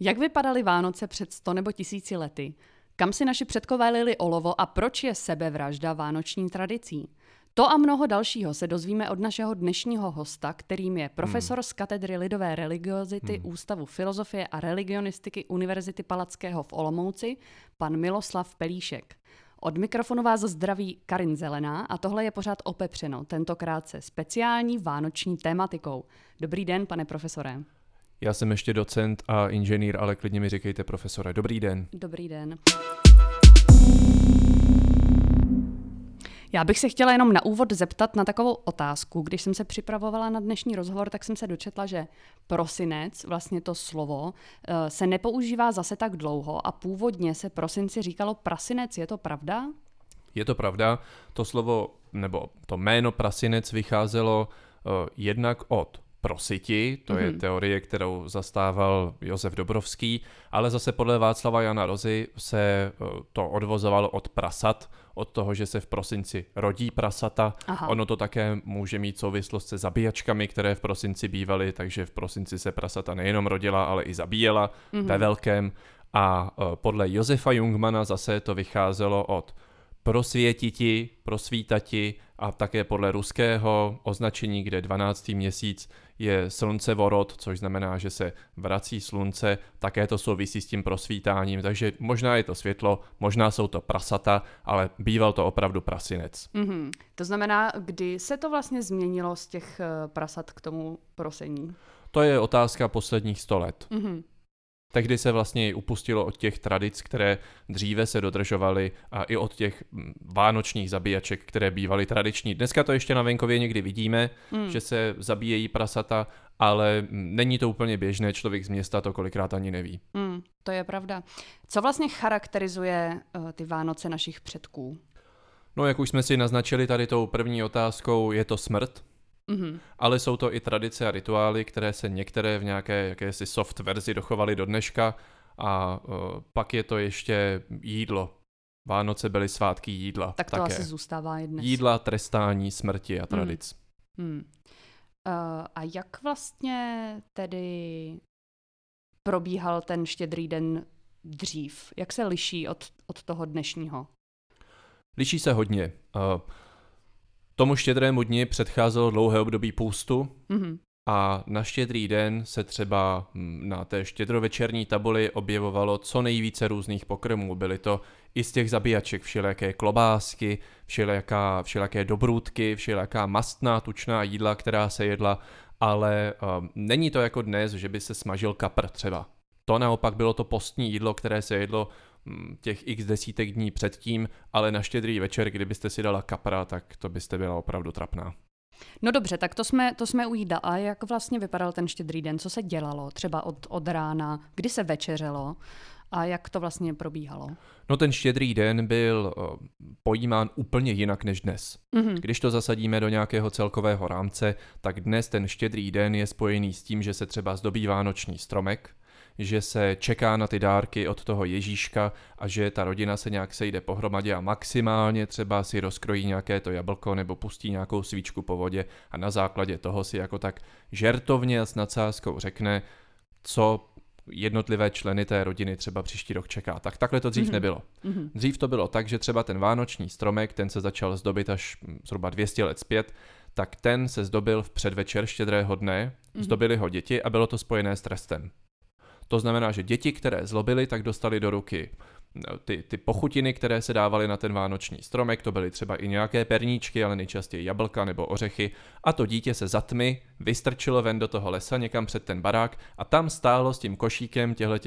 Jak vypadaly Vánoce před 100 nebo tisíci lety? Kam si naši předkové lili olovo a proč je sebevražda vánoční tradicí? To a mnoho dalšího se dozvíme od našeho dnešního hosta, kterým je profesor hmm. z katedry lidové religiozity hmm. Ústavu filozofie a religionistiky Univerzity Palackého v Olomouci, pan Miloslav Pelíšek. Od mikrofonu vás zdraví Karin Zelená a tohle je pořád opepřeno, tentokrát se speciální vánoční tématikou. Dobrý den, pane profesore. Já jsem ještě docent a inženýr, ale klidně mi říkejte profesore. Dobrý den. Dobrý den. Já bych se chtěla jenom na úvod zeptat na takovou otázku. Když jsem se připravovala na dnešní rozhovor, tak jsem se dočetla, že prosinec, vlastně to slovo, eh, se nepoužívá zase tak dlouho a původně se prosinci říkalo prasinec. Je to pravda? Je to pravda. To slovo, nebo to jméno prasinec vycházelo uh, jednak od prositi, to mm-hmm. je mhm. teorie, kterou zastával Josef Dobrovský, ale zase podle Václava Jana Rozy se eh, to odvozovalo od prasat, od toho, že se v prosinci rodí prasata. Aha. Ono to také může mít souvislost se zabíjačkami, které v prosinci bývaly, takže v prosinci se prasata nejenom rodila, ale i zabíjela mm-hmm. ve velkém. A eh, podle Josefa Jungmana zase to vycházelo od prosvětiti, prosvítati a také podle ruského označení, kde 12. měsíc je slunce vorod, což znamená, že se vrací slunce, také to souvisí s tím prosvítáním, takže možná je to světlo, možná jsou to prasata, ale býval to opravdu prasinec. Mm-hmm. To znamená, kdy se to vlastně změnilo z těch eh, prasat k tomu prosení? To je otázka posledních sto let. Mm-hmm. Tehdy se vlastně upustilo od těch tradic, které dříve se dodržovaly a i od těch mm, vánočních zabíjaček, které bývaly tradiční. Dneska to ještě na venkově někdy vidíme, mm. že se zabíjejí prasata, ale mm, není to úplně běžné, člověk z města to kolikrát ani neví. Mm, to je pravda. Co vlastně charakterizuje uh, ty Vánoce našich předků? No, jak už jsme si naznačili tady tou první otázkou, je to smrt. Mm-hmm. Ale jsou to i tradice a rituály, které se některé v nějaké jakési soft verzi dochovaly do dneška a uh, pak je to ještě jídlo. Vánoce byly svátky jídla. Tak to také. asi zůstává i dnes. Jídla, trestání, smrti a mm. tradic. Mm. Mm. Uh, a jak vlastně tedy probíhal ten štědrý den dřív? Jak se liší od, od toho dnešního? Liší se hodně. Uh, Tomu štědrému dni předcházelo dlouhé období půstu mm-hmm. a na štědrý den se třeba hm, na té štědrovečerní tabuli objevovalo co nejvíce různých pokrmů. Byly to i z těch zabíjaček všelijaké klobásky, všelijaká, všelijaké dobrůdky, všelijaká mastná tučná jídla, která se jedla, ale um, není to jako dnes, že by se smažil kapr třeba. To naopak bylo to postní jídlo, které se jedlo těch x desítek dní předtím, ale na štědrý večer, kdybyste si dala kapra, tak to byste byla opravdu trapná. No dobře, tak to jsme, to jsme u jídla. A jak vlastně vypadal ten štědrý den? Co se dělalo třeba od, od rána? Kdy se večeřelo? A jak to vlastně probíhalo? No ten štědrý den byl uh, pojímán úplně jinak než dnes. Mm-hmm. Když to zasadíme do nějakého celkového rámce, tak dnes ten štědrý den je spojený s tím, že se třeba zdobí vánoční stromek, že se čeká na ty dárky od toho Ježíška a že ta rodina se nějak sejde pohromadě a maximálně třeba si rozkrojí nějaké to jablko nebo pustí nějakou svíčku po vodě a na základě toho si jako tak žertovně a s nadsázkou řekne, co jednotlivé členy té rodiny třeba příští rok čeká. Tak takhle to dřív mm-hmm. nebylo. Mm-hmm. Dřív to bylo tak, že třeba ten vánoční stromek, ten se začal zdobit až zhruba 200 let zpět, tak ten se zdobil v předvečer štědrého dne, mm-hmm. zdobili ho děti a bylo to spojené s trestem. To znamená, že děti, které zlobily, tak dostali do ruky no, ty, ty pochutiny, které se dávaly na ten vánoční stromek, to byly třeba i nějaké perníčky, ale nejčastěji jablka nebo ořechy, a to dítě se za tmy vystrčilo ven do toho lesa někam před ten barák a tam stálo s tím košíkem těchto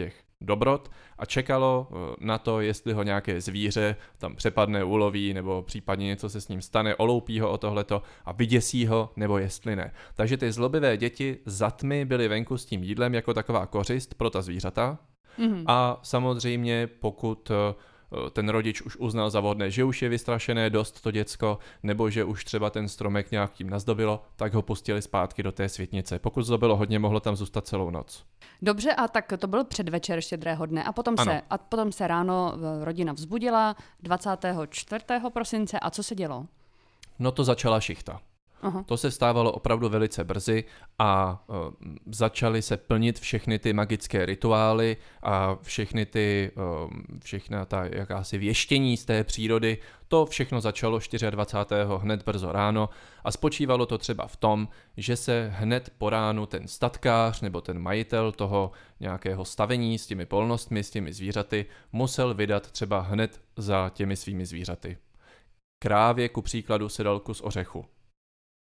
dobrot a čekalo eh, na to, jestli ho nějaké zvíře tam přepadne, uloví nebo případně něco se s ním stane, oloupí ho o tohleto a vyděsí ho nebo jestli ne. Takže ty zlobivé děti za tmy byly venku s tím jídlem jako taková kořist pro ta zvířata mm-hmm. a samozřejmě pokud Eh, ten rodič už uznal za vodné, že už je vystrašené dost to děcko, nebo že už třeba ten stromek nějak tím nazdobilo, tak ho pustili zpátky do té světnice. Pokud zdobilo hodně, mohlo tam zůstat celou noc. Dobře, a tak to byl předvečer štědrého dne a potom, se, a potom se ráno eh, rodina vzbudila 24. prosince a co se dělo? No to začala šichta. Aha. To se stávalo opravdu velice brzy a uh, začaly se plnit všechny ty magické rituály a všechny ty, uh, všechna ta jakási věštění z té přírody. To všechno začalo 24. hned brzo ráno a spočívalo to třeba v tom, že se hned po ránu ten statkář nebo ten majitel toho nějakého stavení s těmi polnostmi, s těmi zvířaty musel vydat třeba hned za těmi svými zvířaty. Krávě ku příkladu si dal kus ořechu.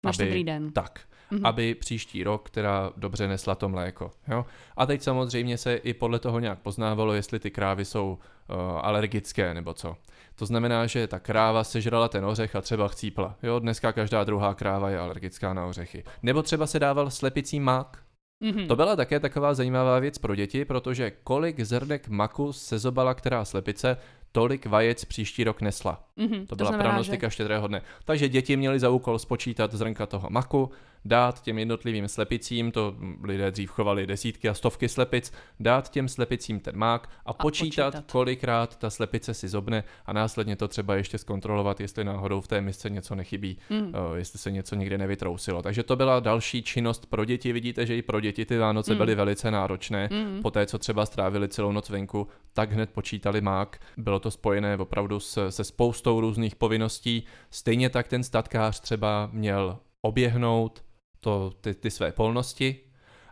Na aby, den. Tak, mm-hmm. aby příští rok která dobře nesla to mléko. Jo? A teď samozřejmě se i podle toho nějak poznávalo, jestli ty krávy jsou uh, alergické nebo co. To znamená, že ta kráva sežrala ten ořech a třeba chcípla. Jo, dneska každá druhá kráva je alergická na ořechy. Nebo třeba se dával slepicí mák. Mm-hmm. To byla také taková zajímavá věc pro děti, protože kolik zrnek maku sezobala která slepice, tolik vajec příští rok nesla. Mm-hmm, to, to byla pranostika že... štědrého dne. Takže děti měly za úkol spočítat zrnka toho maku, dát těm jednotlivým slepicím, to lidé dřív chovali desítky a stovky slepic, dát těm slepicím ten mák a, a počítat, počítat, kolikrát ta slepice si zobne a následně to třeba ještě zkontrolovat, jestli náhodou v té misce něco nechybí, mm. jestli se něco někde nevytrousilo. Takže to byla další činnost pro děti. Vidíte, že i pro děti ty Vánoce mm. byly velice náročné. Mm. Po té, co třeba strávili celou noc venku, tak hned počítali mák. Bylo to spojené opravdu se, se spoustou různých povinností. Stejně tak ten statkář třeba měl oběhnout to, ty, ty své polnosti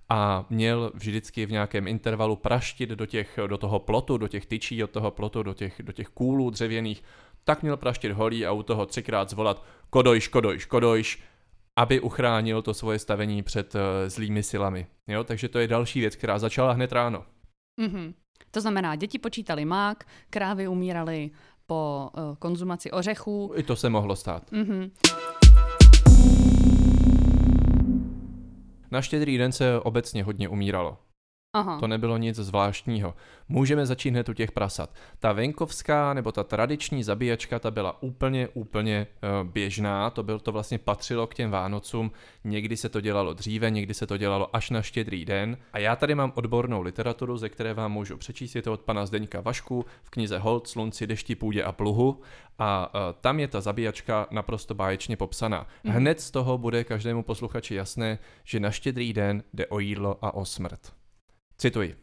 a měl vždycky v nějakém intervalu praštit do, těch, do toho plotu, do těch tyčí od toho plotu, do těch, do těch kůlů dřevěných, tak měl praštit holí a u toho třikrát zvolat kodojš, kodojš, kodojš, aby uchránil to svoje stavení před uh, zlými silami. Jo? Takže to je další věc, která začala hned ráno. Mm-hmm. To znamená, děti počítali mák, krávy umíraly po uh, konzumaci ořechů. I to se mohlo stát. Mm-hmm. Na štědrý den se obecně hodně umíralo. Aha. To nebylo nic zvláštního. Můžeme začít hned u těch prasat. Ta venkovská nebo ta tradiční zabíjačka, ta byla úplně, úplně uh, běžná, to, byl, to vlastně patřilo k těm Vánocům, někdy se to dělalo dříve, někdy se to dělalo až na štědrý den. A já tady mám odbornou literaturu, ze které vám můžu přečíst, je to od pana Zdeňka Vašku v knize Hold, Slunci, Dešti, Půdě a Pluhu. A uh, tam je ta zabíjačka naprosto báječně popsaná. Mm. Hned z toho bude každému posluchači jasné, že na štědrý den jde o jídlo a o smrt. Cituji.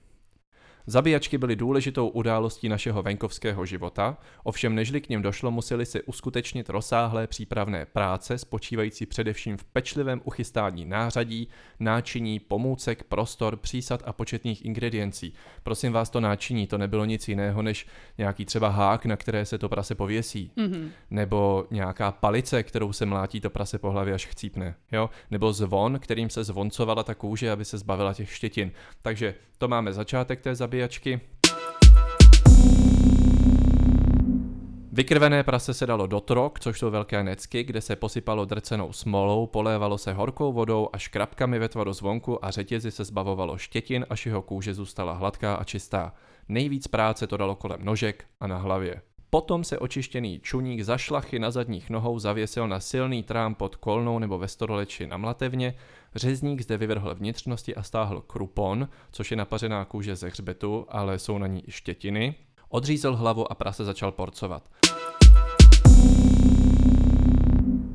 Zabíjačky byly důležitou událostí našeho venkovského života, ovšem nežli k ním došlo, museli se uskutečnit rozsáhlé přípravné práce, spočívající především v pečlivém uchystání nářadí, náčiní, pomůcek, prostor, přísad a početných ingrediencí. Prosím vás, to náčiní, to nebylo nic jiného než nějaký třeba hák, na které se to prase pověsí, mm-hmm. nebo nějaká palice, kterou se mlátí to prase po hlavě, až chcípne, jo? nebo zvon, kterým se zvoncovala ta kůže, aby se zbavila těch štětin. Takže to máme začátek té zabíjačky zabíjačky. Vykrvené prase se dalo do trok, což jsou velké necky, kde se posypalo drcenou smolou, polévalo se horkou vodou a škrapkami ve tvaru zvonku a řetězy se zbavovalo štětin, až jeho kůže zůstala hladká a čistá. Nejvíc práce to dalo kolem nožek a na hlavě. Potom se očištěný čuník za šlachy na zadních nohou zavěsil na silný trám pod kolnou nebo ve storoleči na mlatevně, řezník zde vyvrhl vnitřnosti a stáhl krupon, což je napařená kůže ze hřbetu, ale jsou na ní i štětiny, odřízl hlavu a prase začal porcovat.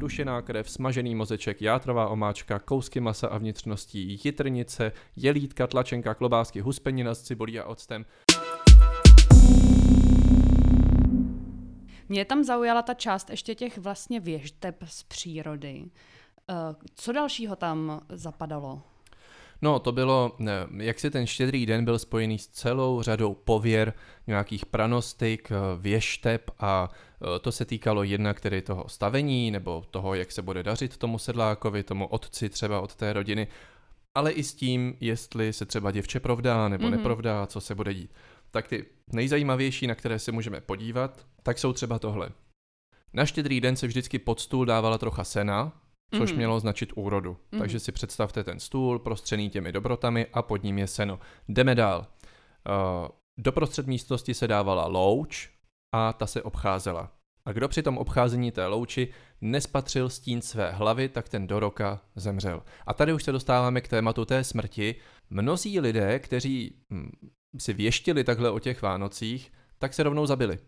dušená krev, smažený mozeček, játrová omáčka, kousky masa a vnitřností, jitrnice, jelítka, tlačenka, klobásky, huspenina s cibolí a octem. Mě tam zaujala ta část ještě těch vlastně věžteb z přírody. Eh, co dalšího tam zapadalo? No, to bylo, jak si ten štědrý den byl spojený s celou řadou pověr, nějakých pranostik, eh, věšteb a eh, to se týkalo jednak tedy toho stavení nebo toho, jak se bude dařit tomu sedlákovi, tomu otci třeba od té rodiny, ale i s tím, jestli se třeba děvče provdá nebo mm-hmm. neprovdá, co se bude dít tak ty nejzajímavější, na které se můžeme podívat, tak jsou třeba tohle. Na štědrý den se vždycky pod stůl dávala trocha sena, což mm. mělo značit úrodu. Mm. Takže si představte ten stůl prostřený těmi dobrotami a pod ním je seno. Jdeme dál. Uh, do prostřed místnosti se dávala louč a ta se obcházela. A kdo při tom obcházení té louči nespatřil stín své hlavy, tak ten do roka zemřel. A tady už se dostáváme k tématu té smrti. Mnozí lidé, kteří hm, si věštili takhle o těch Vánocích, tak se rovnou zabili.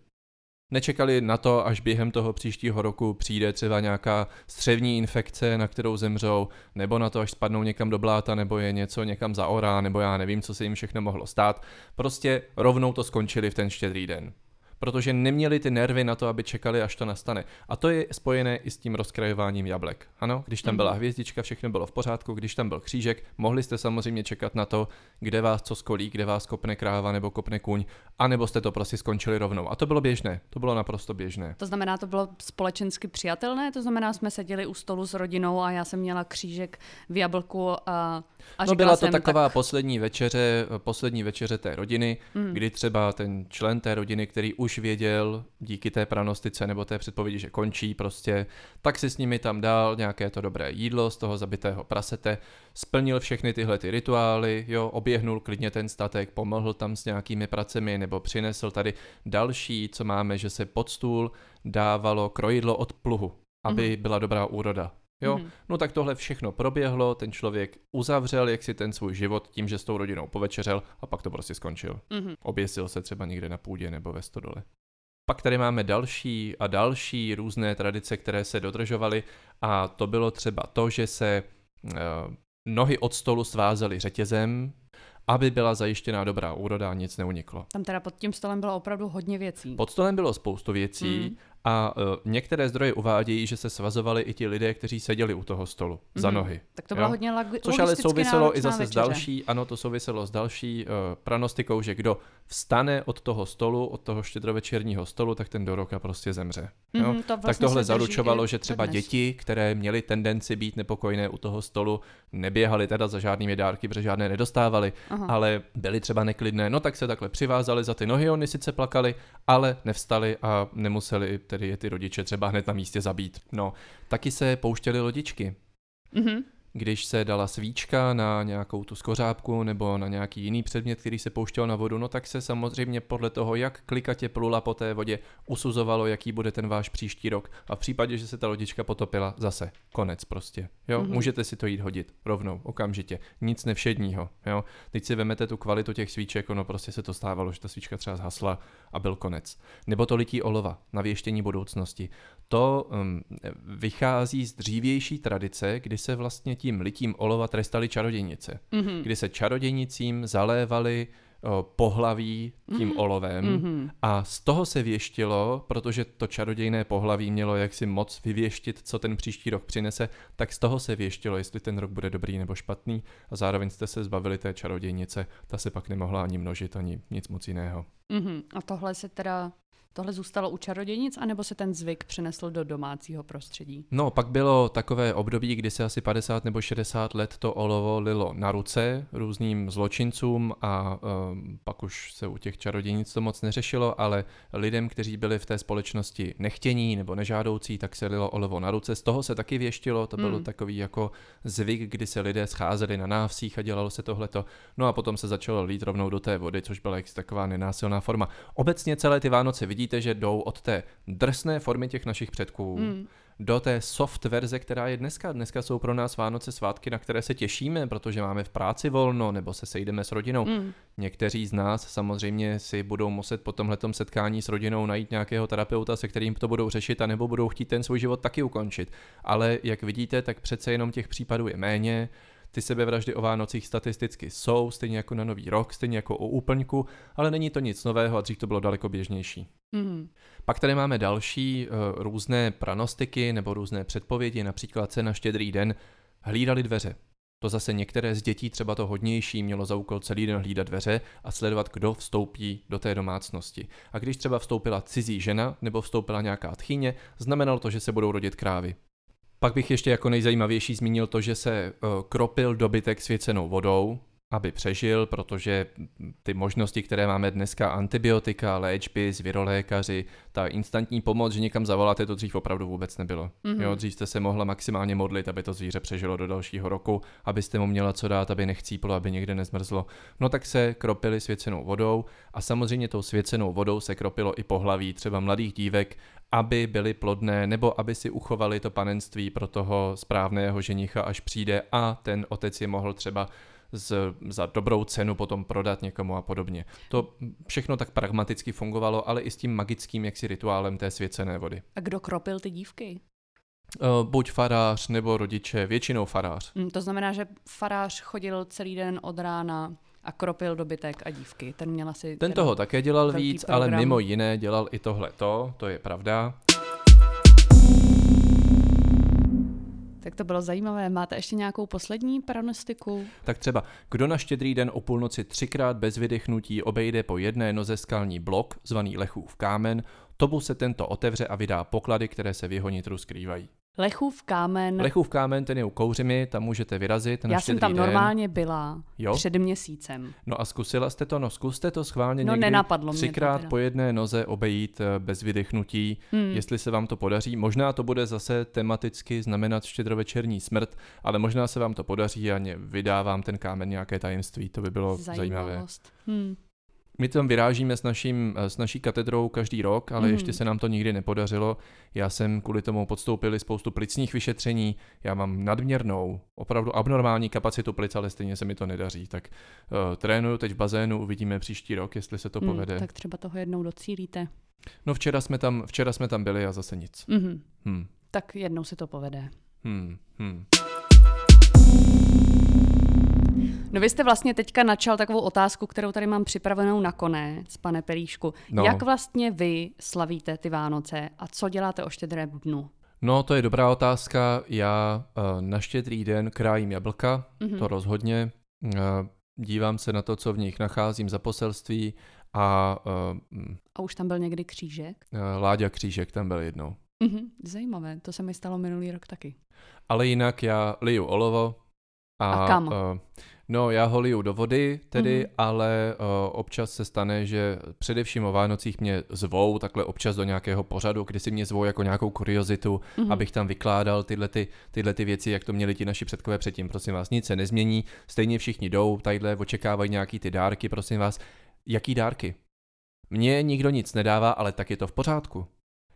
Nečekali na to, až během toho příštího roku přijde třeba nějaká střevní infekce, na kterou zemřou, nebo na to, až spadnou někam do bláta, nebo je něco někam zaorá, nebo já nevím, co se jim všechno mohlo stát. Prostě rovnou to skončili v ten štědrý den protože neměli ty nervy na to, aby čekali, až to nastane. A to je spojené i s tím rozkrajováním jablek. Ano, když tam byla mhm. hvězdička, všechno bylo v pořádku, když tam byl křížek, mohli jste samozřejmě čekat na to, kde vás co skolí, kde vás kopne kráva nebo kopne kůň, anebo jste to prostě skončili rovnou. A to bylo běžné, to bylo naprosto běžné. To znamená, to bylo společensky přijatelné, to znamená, jsme seděli u stolu s rodinou a já jsem měla křížek v jablku a, a No byla to jsem, taková tak... poslední večeře, poslední večeře té rodiny, mm. kdy třeba ten člen té rodiny, který už věděl díky té pranostice nebo té předpovědi, že končí prostě, tak si s nimi tam dal nějaké to dobré jídlo z toho zabitého prasete, splnil všechny tyhle ty rituály, jo, oběhnul klidně ten statek, pomohl tam s nějakými pracemi nebo přinesl tady další, co máme, že se pod stůl dávalo krojidlo od pluhu, aby mm-hmm. byla dobrá úroda. Jo, mm-hmm. no tak tohle všechno proběhlo, ten člověk uzavřel jak si ten svůj život tím, že s tou rodinou povečeřel a pak to prostě skončil. Mm-hmm. Oběsil se třeba někde na půdě nebo ve stodole. Pak tady máme další a další různé tradice, které se dodržovaly a to bylo třeba to, že se uh, nohy od stolu svázely řetězem, aby byla zajištěná dobrá úroda a nic neuniklo. Tam teda pod tím stolem bylo opravdu hodně věcí. Pod stolem bylo spoustu věcí mm. A uh, některé zdroje uvádějí, že se svazovali i ti lidé, kteří seděli u toho stolu mm-hmm. za mhm. nohy. Tak to bylo jo? hodně lag- Což ale souviselo i zase večeře. s další, ano, to souviselo s další uh, pranostikou, že kdo vstane od toho stolu, od toho štědrovečerního stolu, tak ten do roka prostě zemře. Mm-hmm, jo? To vlastně tak tohle zaručovalo, že třeba dnes. děti, které měly tendenci být nepokojné u toho stolu, neběhaly teda za žádnými dárky, protože žádné nedostávali, Aha. ale byly třeba neklidné, no tak se takhle přivázali za ty nohy, oni sice plakali, ale nevstali a nemuseli tedy je ty rodiče třeba hned na místě zabít. No, taky se pouštěly lodičky. Mm-hmm když se dala svíčka na nějakou tu skořápku nebo na nějaký jiný předmět, který se pouštěl na vodu, no tak se samozřejmě podle toho, jak klikatě plula po té vodě, usuzovalo, jaký bude ten váš příští rok. A v případě, že se ta lodička potopila, zase konec prostě. Jo, mm-hmm. můžete si to jít hodit rovnou, okamžitě. Nic nevšedního. Jo, teď si vemete tu kvalitu těch svíček, ono prostě se to stávalo, že ta svíčka třeba zhasla a byl konec. Nebo to lití olova na věštění budoucnosti. To um, vychází z dřívější tradice, kdy se vlastně tím litím olova trestali čarodějnice, mm-hmm. kdy se čarodějnicím zalévali pohlaví tím mm-hmm. olovem mm-hmm. a z toho se věštilo, protože to čarodějné pohlaví mělo jaksi moc vyvěštit, co ten příští rok přinese, tak z toho se věštilo, jestli ten rok bude dobrý nebo špatný a zároveň jste se zbavili té čarodějnice, ta se pak nemohla ani množit, ani nic moc jiného. Mm-hmm. A tohle se teda Tohle zůstalo u čarodějnic, anebo se ten zvyk přenesl do domácího prostředí? No, pak bylo takové období, kdy se asi 50 nebo 60 let to olovo lilo na ruce různým zločincům a um, pak už se u těch čarodějnic to moc neřešilo, ale lidem, kteří byli v té společnosti nechtění nebo nežádoucí, tak se lilo olovo na ruce. Z toho se taky věštilo, to byl hmm. takový jako zvyk, kdy se lidé scházeli na návsích a dělalo se tohleto. No a potom se začalo lít rovnou do té vody, což byla jak taková nenásilná forma. Obecně celé ty Vánoce vidí vidíte, že jdou od té drsné formy těch našich předků mm. do té soft verze, která je dneska. Dneska jsou pro nás Vánoce svátky, na které se těšíme, protože máme v práci volno nebo se sejdeme s rodinou. Mm. Někteří z nás samozřejmě si budou muset po tomhletom setkání s rodinou najít nějakého terapeuta, se kterým to budou řešit, a nebo budou chtít ten svůj život taky ukončit. Ale jak vidíte, tak přece jenom těch případů je méně. Ty sebevraždy o Vánocích statisticky jsou, stejně jako na Nový rok, stejně jako o úplňku, ale není to nic nového a dřív to bylo daleko běžnější. Mm. Pak tady máme další uh, různé pranostiky nebo různé předpovědi, například se na štědrý den hlídali dveře. To zase některé z dětí, třeba to hodnější, mělo za úkol celý den hlídat dveře a sledovat, kdo vstoupí do té domácnosti. A když třeba vstoupila cizí žena nebo vstoupila nějaká tchyně, znamenalo to, že se budou rodit krávy. Pak bych ještě jako nejzajímavější zmínil to, že se uh, kropil dobytek svěcenou vodou, aby přežil, protože ty možnosti, které máme dneska, antibiotika, léčby, zvěrolékaři, ta instantní pomoc, že někam zavoláte, to dřív opravdu vůbec nebylo. Mm-hmm. Jo, dřív jste se mohla maximálně modlit, aby to zvíře přežilo do dalšího roku, abyste mu měla co dát, aby nechcíplo, aby někde nezmrzlo. No tak se kropili svěcenou vodou a samozřejmě tou svěcenou vodou se kropilo i pohlaví třeba mladých dívek, aby byly plodné nebo aby si uchovali to panenství pro toho správného ženicha, až přijde a ten otec je mohl třeba z, za dobrou cenu potom prodat někomu a podobně. To všechno tak pragmaticky fungovalo, ale i s tím magickým jaksi rituálem té svěcené vody. A kdo kropil ty dívky? Uh, buď farář nebo rodiče, většinou farář. Mm, to znamená, že farář chodil celý den od rána a kropil dobytek a dívky. Ten měl asi... Ten toho také dělal víc, program. ale mimo jiné dělal i tohle to, to je pravda. Tak to bylo zajímavé. Máte ještě nějakou poslední pranostiku? Tak třeba, kdo na štědrý den o půlnoci třikrát bez vydechnutí obejde po jedné noze skalní blok, zvaný Lechův kámen, tomu se tento otevře a vydá poklady, které se v jeho nitru skrývají. Lechův kámen. Lechův kámen, ten je u Kouřimy, tam můžete vyrazit. Na Já jsem tam den. normálně byla jo? před měsícem. No a zkusila jste to, no zkuste to schválně no, někdy nenapadlo třikrát po jedné noze obejít eh, bez vydechnutí, hmm. jestli se vám to podaří. Možná to bude zase tematicky znamenat štědrovečerní smrt, ale možná se vám to podaří a vydávám ten kámen nějaké tajemství, to by bylo Zajímavost. zajímavé. Hmm. My tam vyrážíme s, naším, s naší katedrou každý rok, ale mm. ještě se nám to nikdy nepodařilo. Já jsem kvůli tomu podstoupil spoustu plicních vyšetření. Já mám nadměrnou, opravdu abnormální kapacitu plic, ale stejně se mi to nedaří. Tak uh, trénuju teď v bazénu, uvidíme příští rok, jestli se to mm, povede. Tak třeba toho jednou docílíte. No včera jsme tam, včera jsme tam byli a zase nic. Mm-hmm. Hmm. Tak jednou se to povede. Hmm. Hmm. No vy jste vlastně teďka načal takovou otázku, kterou tady mám připravenou nakonec, pane Pelíšku. No. Jak vlastně vy slavíte ty Vánoce a co děláte o štědrém dnu? No, to je dobrá otázka. Já uh, na štědrý den krájím jablka, mm-hmm. to rozhodně. Uh, dívám se na to, co v nich nacházím za poselství a... Uh, a už tam byl někdy křížek? Uh, Láďa křížek tam byl jednou. Mm-hmm, zajímavé, to se mi stalo minulý rok taky. Ale jinak já liju olovo. A, a kam? Uh, No, já ho liju do vody tedy, mm-hmm. ale uh, občas se stane, že především o Vánocích mě zvou takhle občas do nějakého pořadu, kdy si mě zvou jako nějakou kuriozitu, mm-hmm. abych tam vykládal tyhle, ty, tyhle ty věci, jak to měli ti naši předkové předtím. Prosím vás, nic se nezmění, stejně všichni jdou, tadyhle očekávají nějaký ty dárky, prosím vás. Jaký dárky? Mně nikdo nic nedává, ale tak je to v pořádku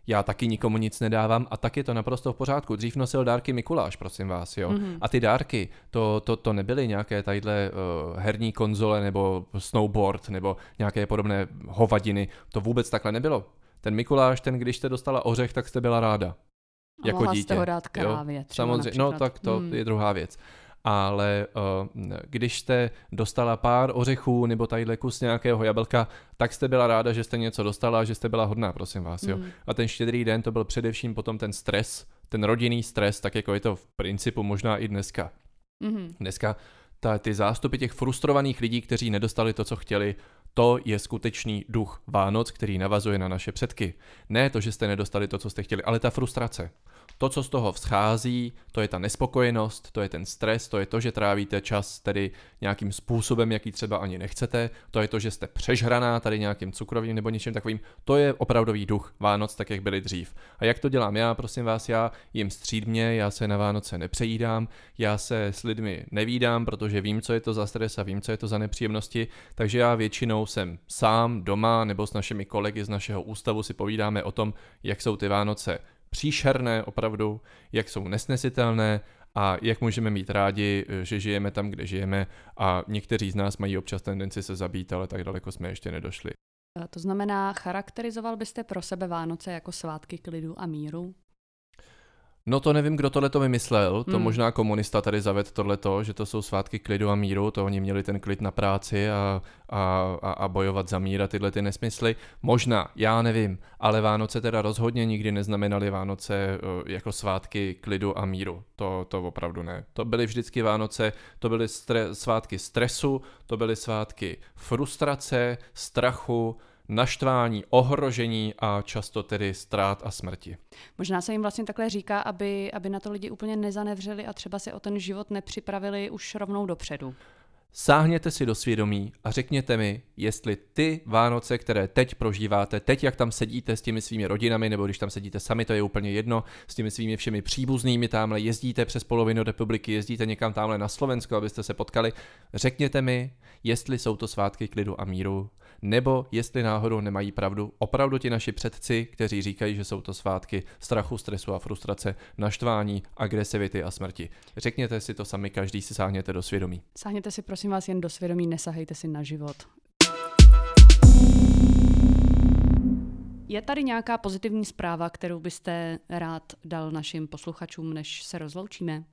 já taky nikomu nic nedávám a tak je to naprosto v pořádku. Dřív nosil dárky Mikuláš, prosím vás, jo. Mm-hmm. A ty dárky, to, to, to nebyly nějaké tadyhle uh, herní konzole nebo snowboard nebo nějaké podobné hovadiny. To vůbec takhle nebylo. Ten Mikuláš, ten když jste dostala ořech, tak jste byla ráda. A jako dítě. Jste ho dát krávě, jo? Samozřejmě, no tak to mm. je druhá věc ale uh, když jste dostala pár ořechů nebo tadyhle kus nějakého jablka, tak jste byla ráda, že jste něco dostala a že jste byla hodná, prosím vás. Jo. Mm. A ten štědrý den to byl především potom ten stres, ten rodinný stres, tak jako je to v principu možná i dneska. Mm-hmm. Dneska ta, ty zástupy těch frustrovaných lidí, kteří nedostali to, co chtěli, to je skutečný duch Vánoc, který navazuje na naše předky. Ne to, že jste nedostali to, co jste chtěli, ale ta frustrace. To, co z toho vzchází, to je ta nespokojenost, to je ten stres, to je to, že trávíte čas tedy nějakým způsobem, jaký třeba ani nechcete, to je to, že jste přežraná tady nějakým cukrovým nebo něčím takovým, to je opravdový duch Vánoc, tak jak byly dřív. A jak to dělám já, prosím vás, já jim střídmě, já se na Vánoce nepřejídám, já se s lidmi nevídám, protože vím, co je to za stres a vím, co je to za nepříjemnosti, takže já většinou jsem sám doma nebo s našimi kolegy z našeho ústavu si povídáme o tom, jak jsou ty Vánoce příšerné opravdu, jak jsou nesnesitelné a jak můžeme mít rádi, že žijeme tam, kde žijeme a někteří z nás mají občas tendenci se zabít, ale tak daleko jsme ještě nedošli. To znamená, charakterizoval byste pro sebe Vánoce jako svátky klidu a míru? No to nevím, kdo tohle to vymyslel, to hmm. možná komunista tady zaved tohleto, že to jsou svátky klidu a míru, to oni měli ten klid na práci a, a, a, a bojovat za mír a tyhle ty nesmysly. Možná, já nevím, ale Vánoce teda rozhodně nikdy neznamenaly Vánoce eh, jako svátky klidu a míru. To, to opravdu ne. To byly vždycky Vánoce, to byly stre- svátky stresu, to byly svátky frustrace, strachu, naštvání, ohrožení a často tedy ztrát a smrti. Možná se jim vlastně takhle říká, aby, aby na to lidi úplně nezanevřeli a třeba si o ten život nepřipravili už rovnou dopředu. Sáhněte si do svědomí a řekněte mi, jestli ty Vánoce, které teď prožíváte, teď jak tam sedíte s těmi svými rodinami, nebo když tam sedíte sami, to je úplně jedno, s těmi svými všemi příbuznými tamhle, jezdíte přes polovinu republiky, jezdíte někam tamhle na Slovensko, abyste se potkali, řekněte mi, jestli jsou to svátky klidu a míru, nebo jestli náhodou nemají pravdu opravdu ti naši předci, kteří říkají, že jsou to svátky strachu, stresu a frustrace, naštvání, agresivity a smrti. Řekněte si to sami, každý si sáhněte do svědomí. Sáhněte si prosím vás jen do svědomí, nesahejte si na život. Je tady nějaká pozitivní zpráva, kterou byste rád dal našim posluchačům, než se rozloučíme?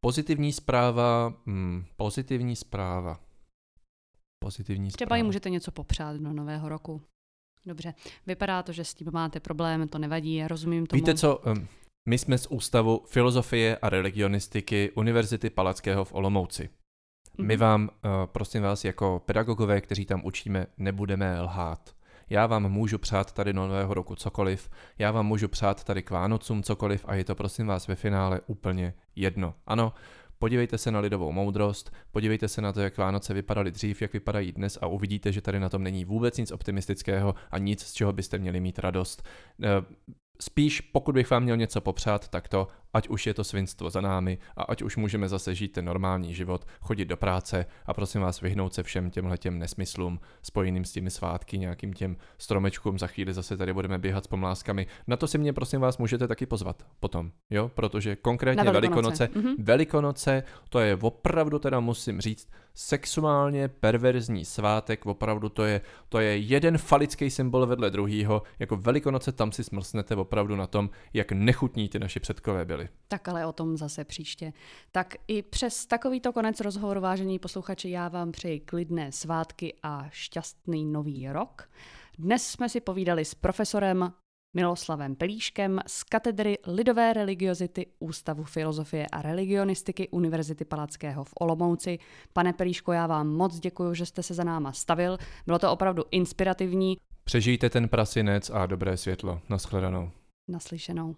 Pozitivní zpráva, hmm, pozitivní zpráva. Pozitivní zpráva. Třeba jim můžete něco popřát do nového roku. Dobře, vypadá to, že s tím máte problém, to nevadí, já rozumím tomu. Víte co, my jsme z Ústavu filozofie a religionistiky Univerzity Palackého v Olomouci. My mhm. vám, eh, prosím vás, jako pedagogové, kteří tam učíme, nebudeme lhát. Já vám můžu přát tady do nového roku cokoliv, já vám můžu přát tady k Vánocům cokoliv a je to prosím vás ve finále úplně jedno. Ano, Podívejte se na lidovou moudrost, podívejte se na to, jak Vánoce vypadaly dřív, jak vypadají dnes a uvidíte, že tady na tom není vůbec nic optimistického a nic, z čeho byste měli mít radost. Eh, spíš, pokud bych vám měl něco popřát, tak to, ať už je to svinstvo za námi a ať už můžeme zase žít ten normální život, chodit do práce a prosím vás vyhnout se všem těmhle těm nesmyslům spojeným s těmi svátky, nějakým těm stromečkům, za chvíli zase tady budeme běhat s pomláskami. Na to si mě prosím vás můžete taky pozvat potom, jo, protože konkrétně Velikonoce, Velikonoce, mm-hmm. Velikonoce, to je opravdu teda musím říct, sexuálně perverzní svátek, opravdu to je, to je jeden falický symbol vedle druhýho, jako Velikonoce tam si smrsnete opravdu na tom, jak nechutní ty naši předkové byli. Tak ale o tom zase příště. Tak i přes takovýto konec rozhovoru, vážení posluchači, já vám přeji klidné svátky a šťastný nový rok. Dnes jsme si povídali s profesorem Miloslavem Pelíškem z katedry lidové religiozity Ústavu filozofie a religionistiky Univerzity Palackého v Olomouci. Pane Pelíško, já vám moc děkuji, že jste se za náma stavil. Bylo to opravdu inspirativní. Přežijte ten prasinec a dobré světlo. Naschledanou. Naslyšenou.